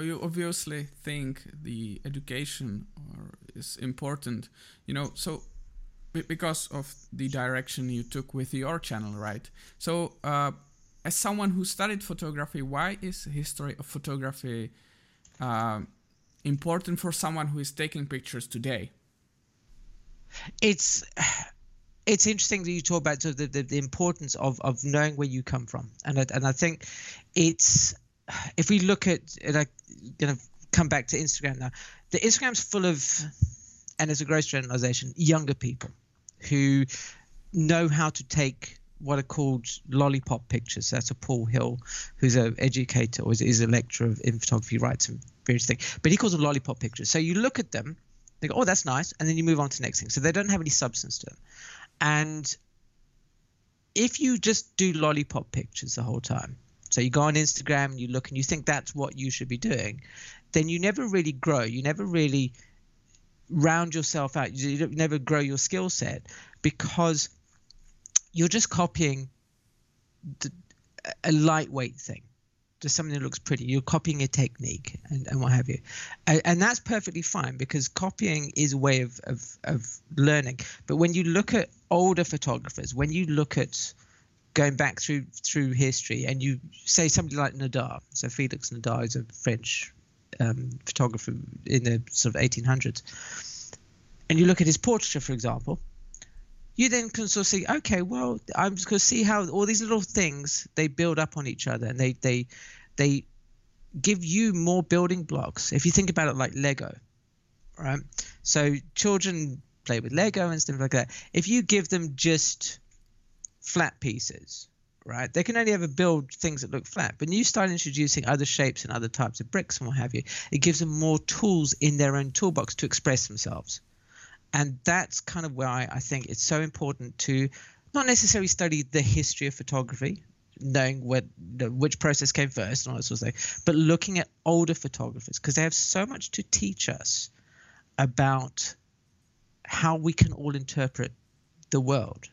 you obviously think the education is important, you know. So because of the direction you took with your channel, right? So, uh, as someone who studied photography, why is history of photography uh, important for someone who is taking pictures today? It's it's interesting that you talk about sort of the, the, the importance of, of knowing where you come from, and I, and I think it's if we look at and I gonna come back to Instagram now, the Instagram's full of and it's a gross generalization younger people who know how to take what are called lollipop pictures. That's a Paul Hill, who's an educator or is, is a lecturer in photography, writes some various things, but he calls them lollipop pictures. So you look at them, they go, oh, that's nice, and then you move on to the next thing. So they don't have any substance to them. And if you just do lollipop pictures the whole time, so you go on Instagram and you look and you think that's what you should be doing, then you never really grow. You never really round yourself out. You never grow your skill set because you're just copying the, a lightweight thing just something that looks pretty you're copying a technique and, and what have you and, and, that's perfectly fine because copying is a way of, of, of learning but when you look at older photographers when you look at going back through through history and you say somebody like nadar so felix nadar is a french um, photographer in the sort of 1800s and you look at his portraiture for example you then can sort of see, okay, well, I'm just going to see how all these little things they build up on each other, and they they they give you more building blocks. If you think about it like Lego, right? So children play with Lego and stuff like that. If you give them just flat pieces, right? They can only ever build things that look flat. But when you start introducing other shapes and other types of bricks and what have you, it gives them more tools in their own toolbox to express themselves. And that's kind of why I think it's so important to not necessarily study the history of photography, knowing what which process came first and all that sort of thing, but looking at older photographers because they have so much to teach us about how we can all interpret the world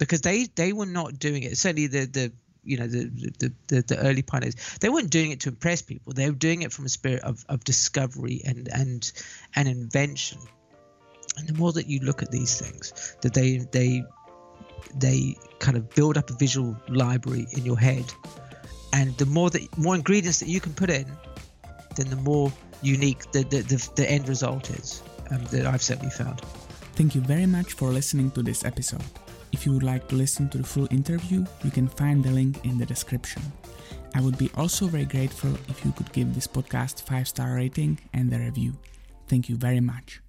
because they they were not doing it. Certainly the the you know the, the the, the early pioneers they weren't doing it to impress people. They were doing it from a spirit of, of discovery and and and invention. And the more that you look at these things that they they they kind of build up a visual library in your head. And the more that more ingredients that you can put in then the more unique the the, the, the end result is um, that i've certainly found. Thank you very much for listening to this episode if you would like to listen to the full interview you can find the link in the description. I would be also very grateful if you could give this podcast 5 star rating and a review. Thank you very much